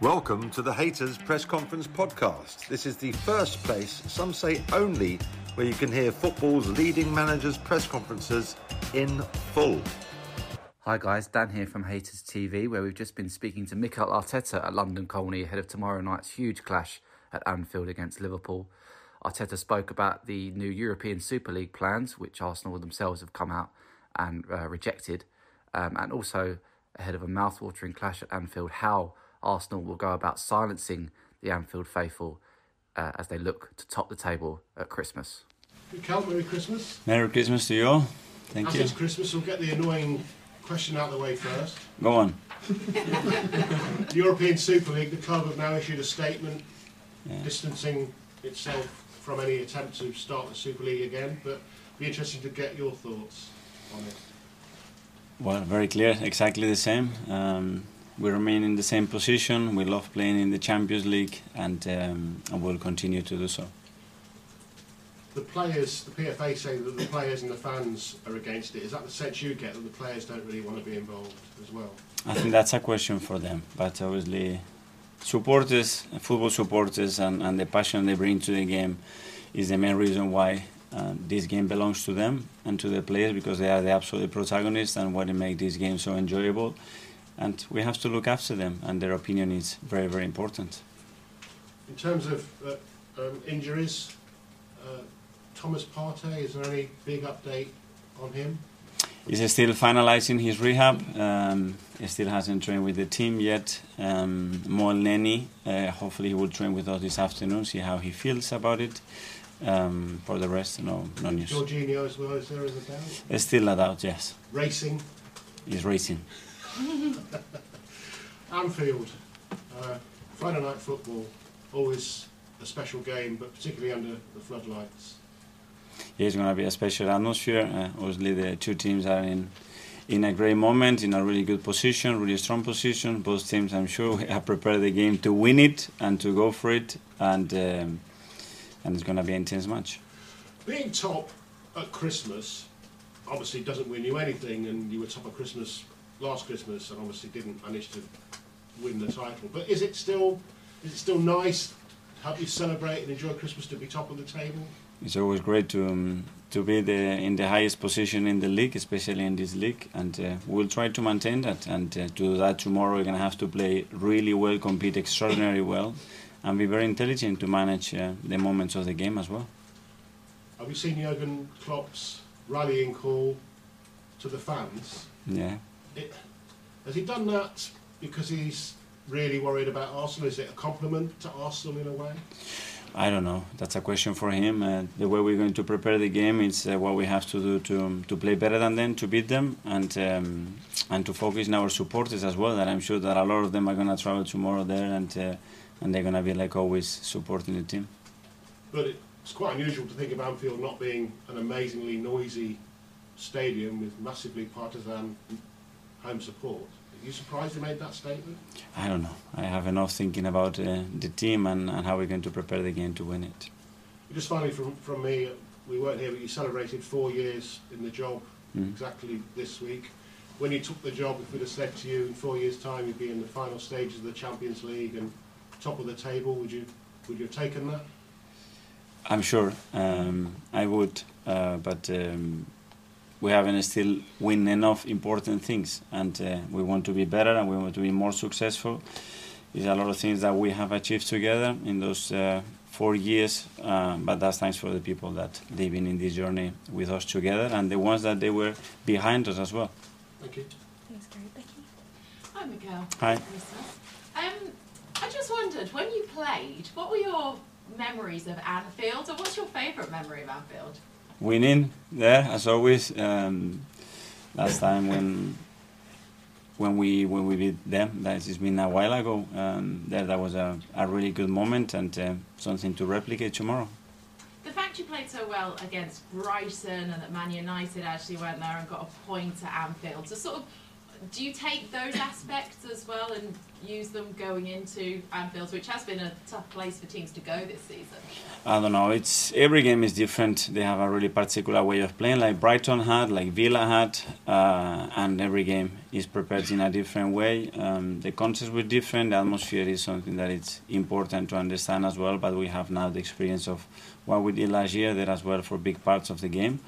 Welcome to the Hayters Press Conference podcast. This is the first place, some say only, where you can hear football's leading managers' press conferences in full. Hi guys, Dan here from Hayters TV, where we've just been speaking to Mikel Arteta at London Colney ahead of tomorrow night's huge clash at Anfield against Liverpool. Arteta spoke about the new European Super League plans, which Arsenal themselves have come out and uh, rejected, um, and also ahead of a mouth-watering clash at Anfield, how Arsenal will go about silencing the Anfield faithful uh, as they look to top the table at Christmas. Cal, Merry Christmas. Merry Christmas to you all. Thank As you. it's Christmas, we'll get the annoying question out of the way first. Go on. The European Super League, the club have now issued a statement distancing itself from any attempt to start the Super League again, but be interesting to get your thoughts on it. Well, very clear. Exactly the same. Um, we remain in the same position. We love playing in the Champions League, and um, and we'll continue to do so. The players, the PFA say that the players and the fans are against it. Is that the sense you get that the players don't really want to be involved as well? I think that's a question for them. But obviously, supporters, football supporters, and, and the passion they bring to the game is the main reason why uh, this game belongs to them and to the players because they are the absolute protagonists and what makes this game so enjoyable. And we have to look after them, and their opinion is very, very important. In terms of uh, um, injuries, uh, Thomas Partey, is there any big update on him? He's still finalizing his rehab. Um, he still hasn't trained with the team yet. Um, Mo Elneny, uh, hopefully he will train with us this afternoon, see how he feels about it. Um, for the rest, no, no news. Jorginho as well, is there as a doubt? It's still a doubt, yes. Racing, He's racing. Anfield, uh, Friday night football, always a special game, but particularly under the floodlights. It's going to be a special atmosphere. Uh, obviously, the two teams are in in a great moment, in a really good position, really strong position. Both teams, I'm sure, have prepared the game to win it and to go for it, and um, and it's going to be an intense match. Being top at Christmas obviously doesn't win you anything, and you were top at Christmas last Christmas, and obviously didn't manage to win the title. But is it still is it still nice? to Help you celebrate and enjoy Christmas to be top of the table. It's always great to um, to be the, in the highest position in the league, especially in this league, and uh, we'll try to maintain that. And uh, to do that tomorrow, we're going to have to play really well, compete extraordinarily well, and be very intelligent to manage uh, the moments of the game as well. Have you seen Jurgen Klopp's rallying call to the fans? Yeah. It, has he done that because he's really worried about Arsenal? Is it a compliment to Arsenal in a way? I don't know. That's a question for him. Uh, the way we're going to prepare the game is uh, what we have to do to um, to play better than them, to beat them, and um, and to focus in our supporters as well. That I'm sure that a lot of them are going to travel tomorrow there, and uh, and they're going to be like always supporting the team. But it's quite unusual to think of Anfield not being an amazingly noisy stadium with massively partisan home support. Are you surprised they made that statement? I don't know. I have enough thinking about uh, the team and, and how we're going to prepare the game to win it. Just finally, from, from me, we weren't here, but you celebrated four years in the job Mm. exactly this week. When you took the job, if we'd have said to you in four years' time you'd be in the final stages of the Champions League and top of the table, would you would you have taken that? I'm sure um, I would, uh, but um, we haven't still win enough important things, and uh, we want to be better and we want to be more successful. There's a lot of things that we have achieved together in those uh, four years, uh, but that's thanks for the people that they've been in this journey with us together and the ones that they were behind us as well. Thank you. Thanks, Gary. Becky? Hi, Miguel. Hi. Um, I just wondered, when you played, what were your memories of Anfield, or what's your favourite memory of Anfield? Winning there as always. Um, last time when when we when we beat them, that has been a while ago. Um, there, that was a, a really good moment and uh, something to replicate tomorrow. The fact you played so well against Brighton and that Man United actually went there and got a point at Anfield, to sort of, do you take those aspects as well and use them going into Anfield, which has been a tough place for teams to go this season? I don't know. It's every game is different. They have a really particular way of playing, like Brighton had, like Villa had, uh, and every game is prepared in a different way. Um, the concepts were different. The atmosphere is something that it's important to understand as well. But we have now the experience of what we did last year there as well for big parts of the game,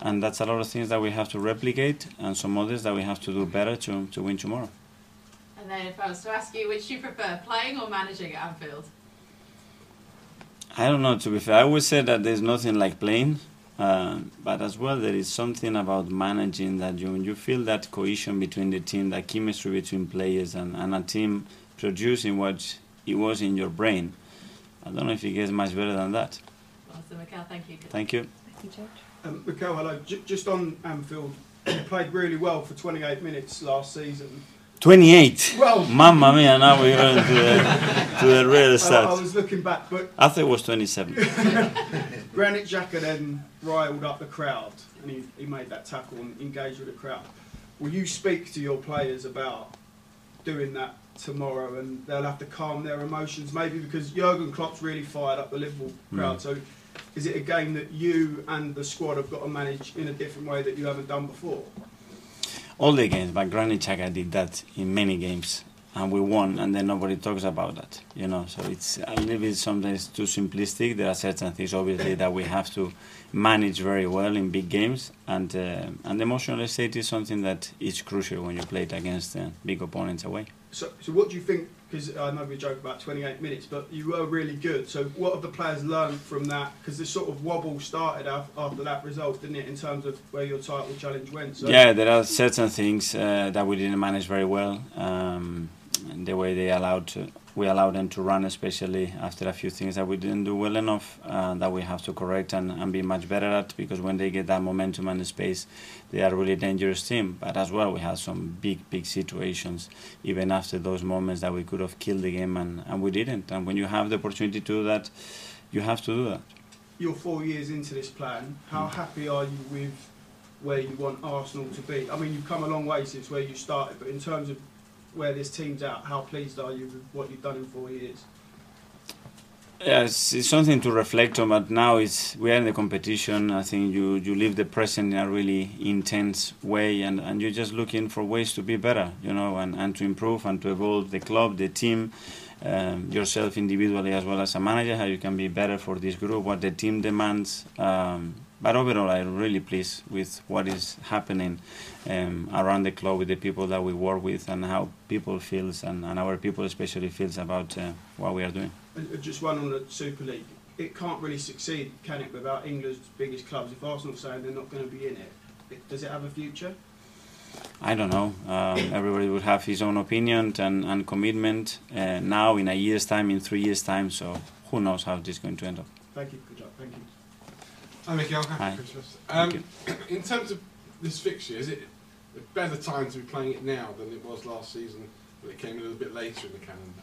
and that's a lot of things that we have to replicate, and some others that we have to do better to to win tomorrow. And then if I was to ask you, which you prefer, playing or managing at Anfield? I don't know. To be fair, I would say that there's nothing like playing, uh, but as well there is something about managing that you you feel that cohesion between the team, that chemistry between players, and, and a team producing what it was in your brain. I don't know if it gets much better than that. Well, so Mikel, thank you. Thank you. Becky George? Um, Mikel, hello. J- just on Anfield, you played really well for 28 minutes last season. 28. Well- Mamma mia! Now we're going to the, to the real I, I was looking back, but I thought it was 27. Granit Xhaka then riled up the crowd, and he, he made that tackle and engaged with the crowd. Will you speak to your players about doing that tomorrow, and they'll have to calm their emotions, maybe because Jurgen Klopp's really fired up the Liverpool crowd. So, is it a game that you and the squad have got to manage in a different way that you haven't done before? all the games, but Granit Xhaka did that in many games, and we won, and then nobody talks about that, you know. So it's a little bit sometimes too simplistic. There are certain things, obviously, that we have to manage very well in big games, and uh, and the emotional state is something that is crucial when you play it against uh, big opponents away. So, so what do you think? Because I know we joke about 28 minutes, but you were really good. So, what have the players learned from that? Because this sort of wobble started after that result, didn't it, in terms of where your title challenge went? So, Yeah, there are certain things uh, that we didn't manage very well. Um, the way they allowed to, we allowed them to run, especially after a few things that we didn't do well enough, uh, that we have to correct and, and be much better at. Because when they get that momentum and the space, they are a really dangerous team. But as well, we had some big, big situations, even after those moments that we could have killed the game, and, and we didn't. And when you have the opportunity to do that, you have to do that. You're four years into this plan. How happy are you with where you want Arsenal to be? I mean, you've come a long way since where you started, but in terms of where this team's at, how pleased are you with what you've done in four years? Yes, it's something to reflect on, but now it's we are in the competition. I think you, you live the present in a really intense way, and, and you're just looking for ways to be better, you know, and, and to improve and to evolve the club, the team, um, yourself individually as well as a manager, how you can be better for this group, what the team demands. Um, but overall, I'm really pleased with what is happening um, around the club with the people that we work with and how people feels and, and our people especially feels about uh, what we are doing. Uh, just one on the Super League. It can't really succeed, can it, without England's biggest clubs? If Arsenal saying they're not going to be in it, it does it have a future? I don't know. Um, everybody would have his own opinion and, and commitment uh, now, in a year's time, in three years' time. So who knows how this is going to end up. Thank you. Good job. Thank you. Hi, Miguel. Happy Hi. Christmas. Um, in terms of this fixture, is it a better time to be playing it now than it was last season, when it came a little bit later in the calendar?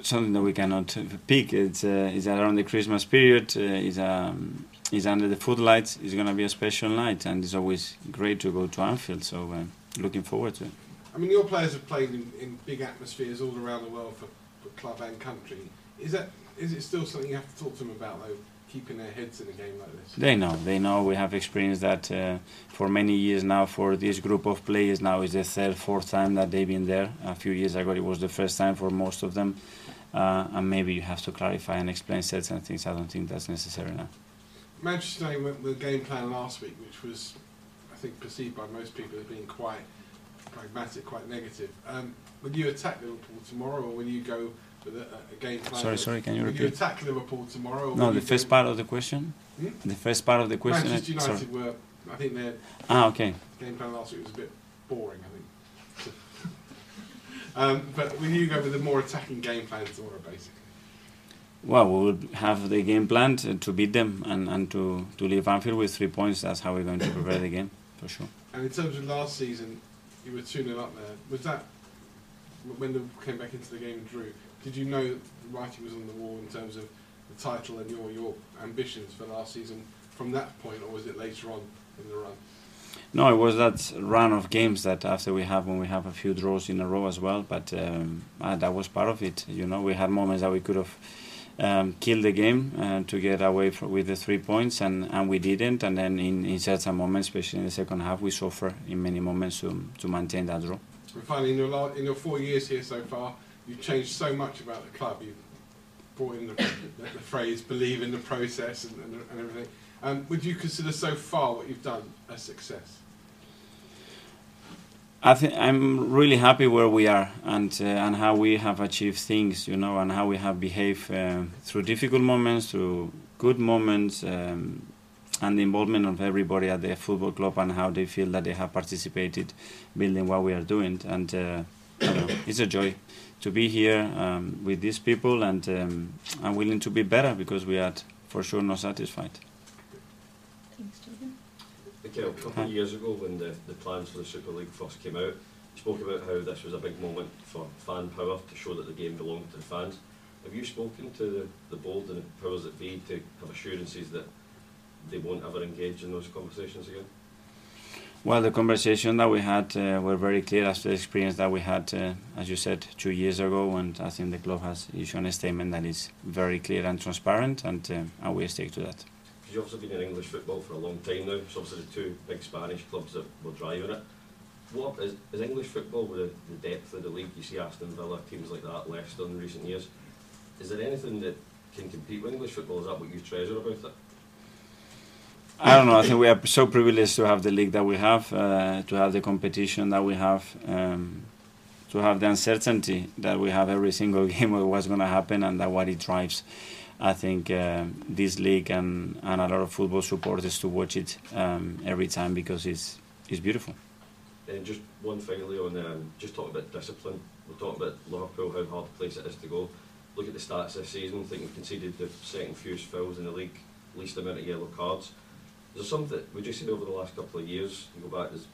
Something that we cannot pick. It's, uh, it's around the Christmas period. Uh, it's, um, it's under the footlights. It's going to be a special night, and it's always great to go to Anfield. So uh, looking forward to it. I mean, your players have played in, in big atmospheres all around the world for, for club and country. Is that is it still something you have to talk to them about, though, keeping their heads in a game like this? They know. They know. We have experienced that uh, for many years now. For this group of players, now is the third, fourth time that they've been there. A few years ago, it was the first time for most of them. Uh, and maybe you have to clarify and explain certain things. I don't think that's necessary now. Manchester United went with a game plan last week, which was, I think, perceived by most people as being quite pragmatic, quite negative. Um, will you attack Liverpool tomorrow, or will you go with a, a game plan? Sorry, sorry, can you repeat? you attack Liverpool tomorrow? No, the first part of the question. Hmm? The first part of the question. Manchester sorry. United were, I think their Ah, okay. game plan last week was a bit boring, I think. um, but will you go with a more attacking game plan tomorrow, basically? Well, we will have the game plan uh, to beat them and, and to, to leave Anfield with three points. That's how we're going to prepare the game, for sure. And in terms of last season, you were 2 0 up there. Was that when they came back into the game and drew? Did you know that the writing was on the wall in terms of the title and your, your ambitions for last season from that point, or was it later on in the run? No, it was that run of games that after we have when we have a few draws in a row as well. But um, uh, that was part of it. You know, we had moments that we could have um, killed the game uh, to get away fro with the three points, and, and we didn't. And then in, in certain moments, especially in the second half, we suffer in many moments to to maintain that draw. And finally, in your, in your four years here so far, you've changed so much about the club. You've brought in the, the, the phrase "believe in the process" and, and, and everything. Um, would you consider so far what you've done a success? I think I'm really happy where we are and uh, and how we have achieved things, you know, and how we have behaved uh, through difficult moments, through good moments, um, and the involvement of everybody at the football club and how they feel that they have participated building what we are doing. And uh, you know, it's a joy to be here um, with these people, and um, I'm willing to be better because we are for sure not satisfied. Mikel, a couple of years ago when the, the plans for the Super League first came out, you spoke about how this was a big moment for fan power to show that the game belonged to the fans. Have you spoken to the, the board and the powers that be to have assurances that they won't ever engage in those conversations again? Well, the conversation that we had uh, were very clear after the experience that we had, uh, as you said, two years ago, and I think the club has issued a statement that is very clear and transparent, and, uh, and we stick to that. Because you've obviously been in English football for a long time now, So obviously the two big Spanish clubs that were driving it. What is, is English football with the, the depth of the league? You see Aston Villa, teams like that, Leicester in recent years. Is there anything that can compete with English football? Is that what you treasure about it? I don't know. I think we are so privileged to have the league that we have, uh, to have the competition that we have, um, to have the uncertainty that we have every single game of what's going to happen, and that what it drives. I think uh, this league and, and a lot of football supporters to watch it um, every time because it's it's beautiful. And just one finally on um, just talk about discipline. We'll talk about Liverpool, how hard a place it is to go. Look at the stats this season. I think we've conceded the second fewest fouls in the league, least amount of yellow cards. Is there something that would you say over the last couple of years? You go back there's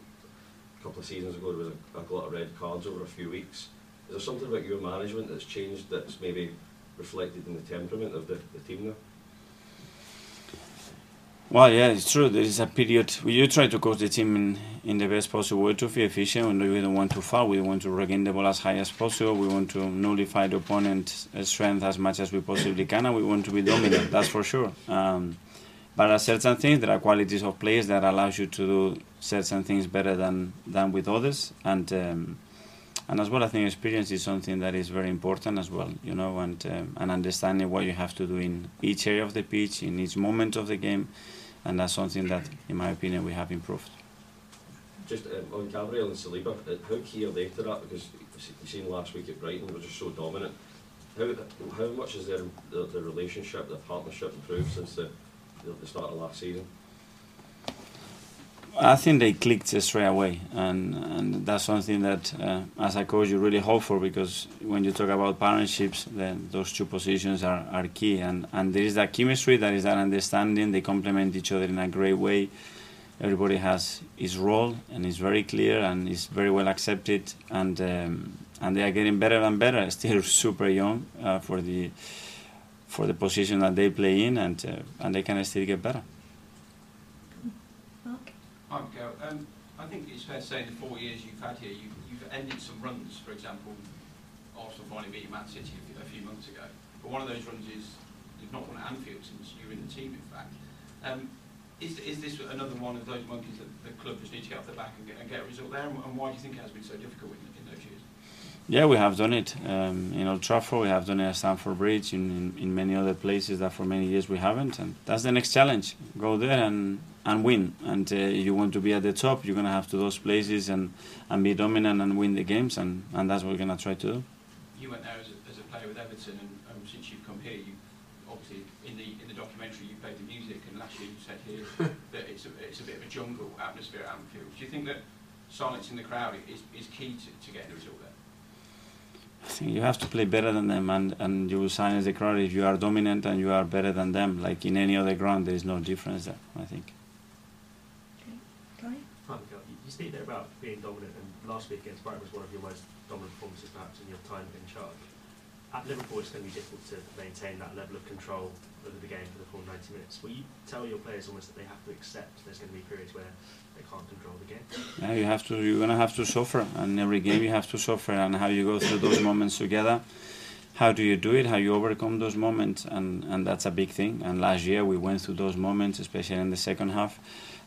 a couple of seasons ago, there was a, a glut of red cards over a few weeks. Is there something about your management that's changed that's maybe reflected in the temperament of the, the team now? Well, yeah, it's true. There is a period we you try to coach the team in, in the best possible way to be efficient. And we don't want to foul. We want to regain the ball as high as possible. We want to nullify the opponent's strength as much as we possibly can, and we want to be dominant. That's for sure. Um, but are certain things, there are qualities of players that allows you to do certain things better than than with others, and um, and as well, I think experience is something that is very important as well. You know, and um, and understanding what you have to do in each area of the pitch, in each moment of the game, and that's something that, in my opinion, we have improved. Just um, on Gabriel and Saliba, uh, how key are they to that? Because you've seen last week at Brighton, were just so dominant. How, how much has their, their, their relationship, their partnership improved since the, the, start of last season? I think they clicked straight away, and, and that's something that, uh, as a coach, you really hope for because when you talk about partnerships, then those two positions are, are key, and, and there is that chemistry, there is that understanding. They complement each other in a great way. Everybody has his role, and it's very clear, and it's very well accepted, and um, and they are getting better and better. Still super young uh, for the for the position that they play in, and uh, and they can still get better. Hi, Miguel. Um, I think it's fair to say in the four years you've had here, you've, you've ended some runs. For example, Arsenal finally beat Man City a few, a few months ago. But one of those runs is you've not won at Anfield since you were in the team, in fact. Um, is, is this another one of those monkeys that the club just need to get off the back and get, and get a result there? And, and why do you think it has been so difficult in, in those years? Yeah, we have done it um, in Old Trafford. We have done it at Stamford Bridge. In, in, in many other places that for many years we haven't, and that's the next challenge. Go there and and win. And uh, if you want to be at the top, you're gonna have to those places and and be dominant and win the games, and, and that's what we're gonna try to do. You went there as a, as a player with Everton, and um, since you've come here, you obviously in the in the documentary you played the music, and last year you said here that it's a, it's a bit of a jungle atmosphere at Anfield. Do you think that silence in the crowd is, is key to, to getting the result there? I think you have to play better than them, and, and you will silence the crowd if you are dominant and you are better than them. Like in any other ground, there is no difference there. I think. Hi, Mikel. You, you speak there about being dominant, and last week against Brighton was one of your most dominant performances, perhaps, in your time in charge. At Liverpool, it's going to be difficult to maintain that level of control over the game for the full 90 minutes. Will you tell your players almost that they have to accept there's going to be periods where they can't control the game? Yeah, you have to. You're gonna have to suffer, and every game you have to suffer, and how you go through those moments together. How do you do it? How you overcome those moments, and and that's a big thing. And last year we went through those moments, especially in the second half,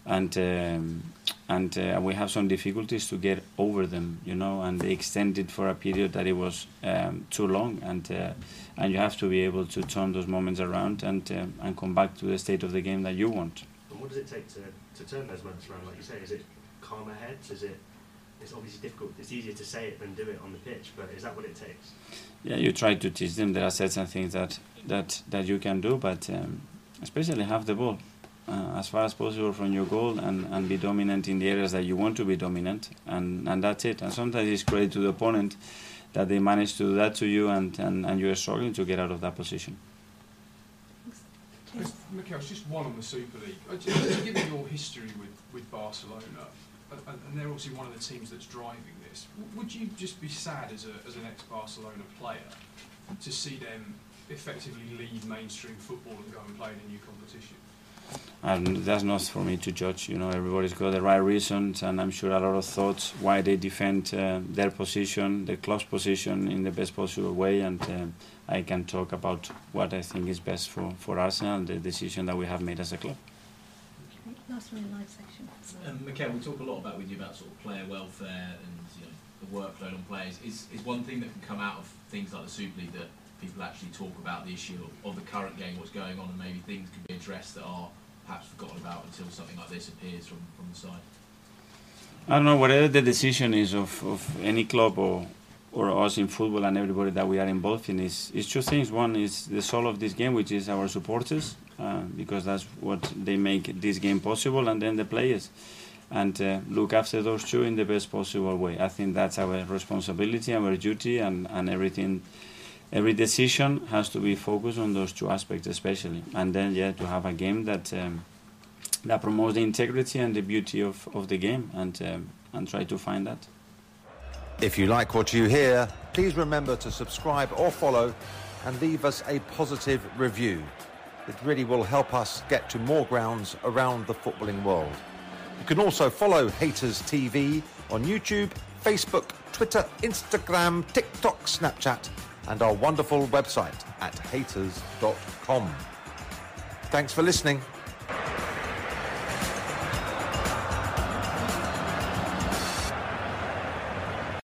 and um, and uh, we have some difficulties to get over them, you know. And they extended for a period that it was um, too long, and uh, and you have to be able to turn those moments around and uh, and come back to the state of the game that you want. And what does it take to, to turn those moments around, like you say? Is it calmer heads? Is it? It's obviously difficult. It's easier to say it than do it on the pitch, but is that what it takes? yeah, you try to teach them. There are certain things that that that you can do, but um, especially have the ball uh, as far as possible from your goal and, and be dominant in the areas that you want to be dominant, and, and that's it. And sometimes it's credit to the opponent that they manage to do that to you, and, and, and you are struggling to get out of that position. Just, Mikel, just one on the Super League. Just- just Given your history with, with Barcelona, and, and they're obviously one of the teams that's driving this, would you just be sad as, a, as an ex-Barcelona player to see them effectively leave mainstream football and go and play in a new competition? And that's not for me to judge. You know, everybody's got the right reasons, and I'm sure a lot of thoughts why they defend uh, their position, their club's position, in the best possible way. And um, I can talk about what I think is best for for Arsenal and the decision that we have made as a club. Last one in live section. Um, Mikel, we talk a lot about with you about sort of player welfare and you know, the workload on players. Is is one thing that can come out of things like the Super League that people actually talk about the issue of, of the current game, what's going on, and maybe things can be addressed that are perhaps forgotten about until something like this appears from, from the side. I don't know whatever the decision is of, of any club or or us in football and everybody that we are involved in is, is two things. One is the soul of this game, which is our supporters, uh, because that's what they make this game possible, and then the players. And uh, look after those two in the best possible way. I think that's our responsibility, our duty, and, and everything. Every decision has to be focused on those two aspects, especially. And then, yeah, to have a game that um, that promotes the integrity and the beauty of, of the game, and um, and try to find that. If you like what you hear, please remember to subscribe or follow and leave us a positive review. It really will help us get to more grounds around the footballing world. You can also follow Hayters TV on YouTube, Facebook, Twitter, Instagram, TikTok, Snapchat, and our wonderful website at hayters.com. Thanks for listening.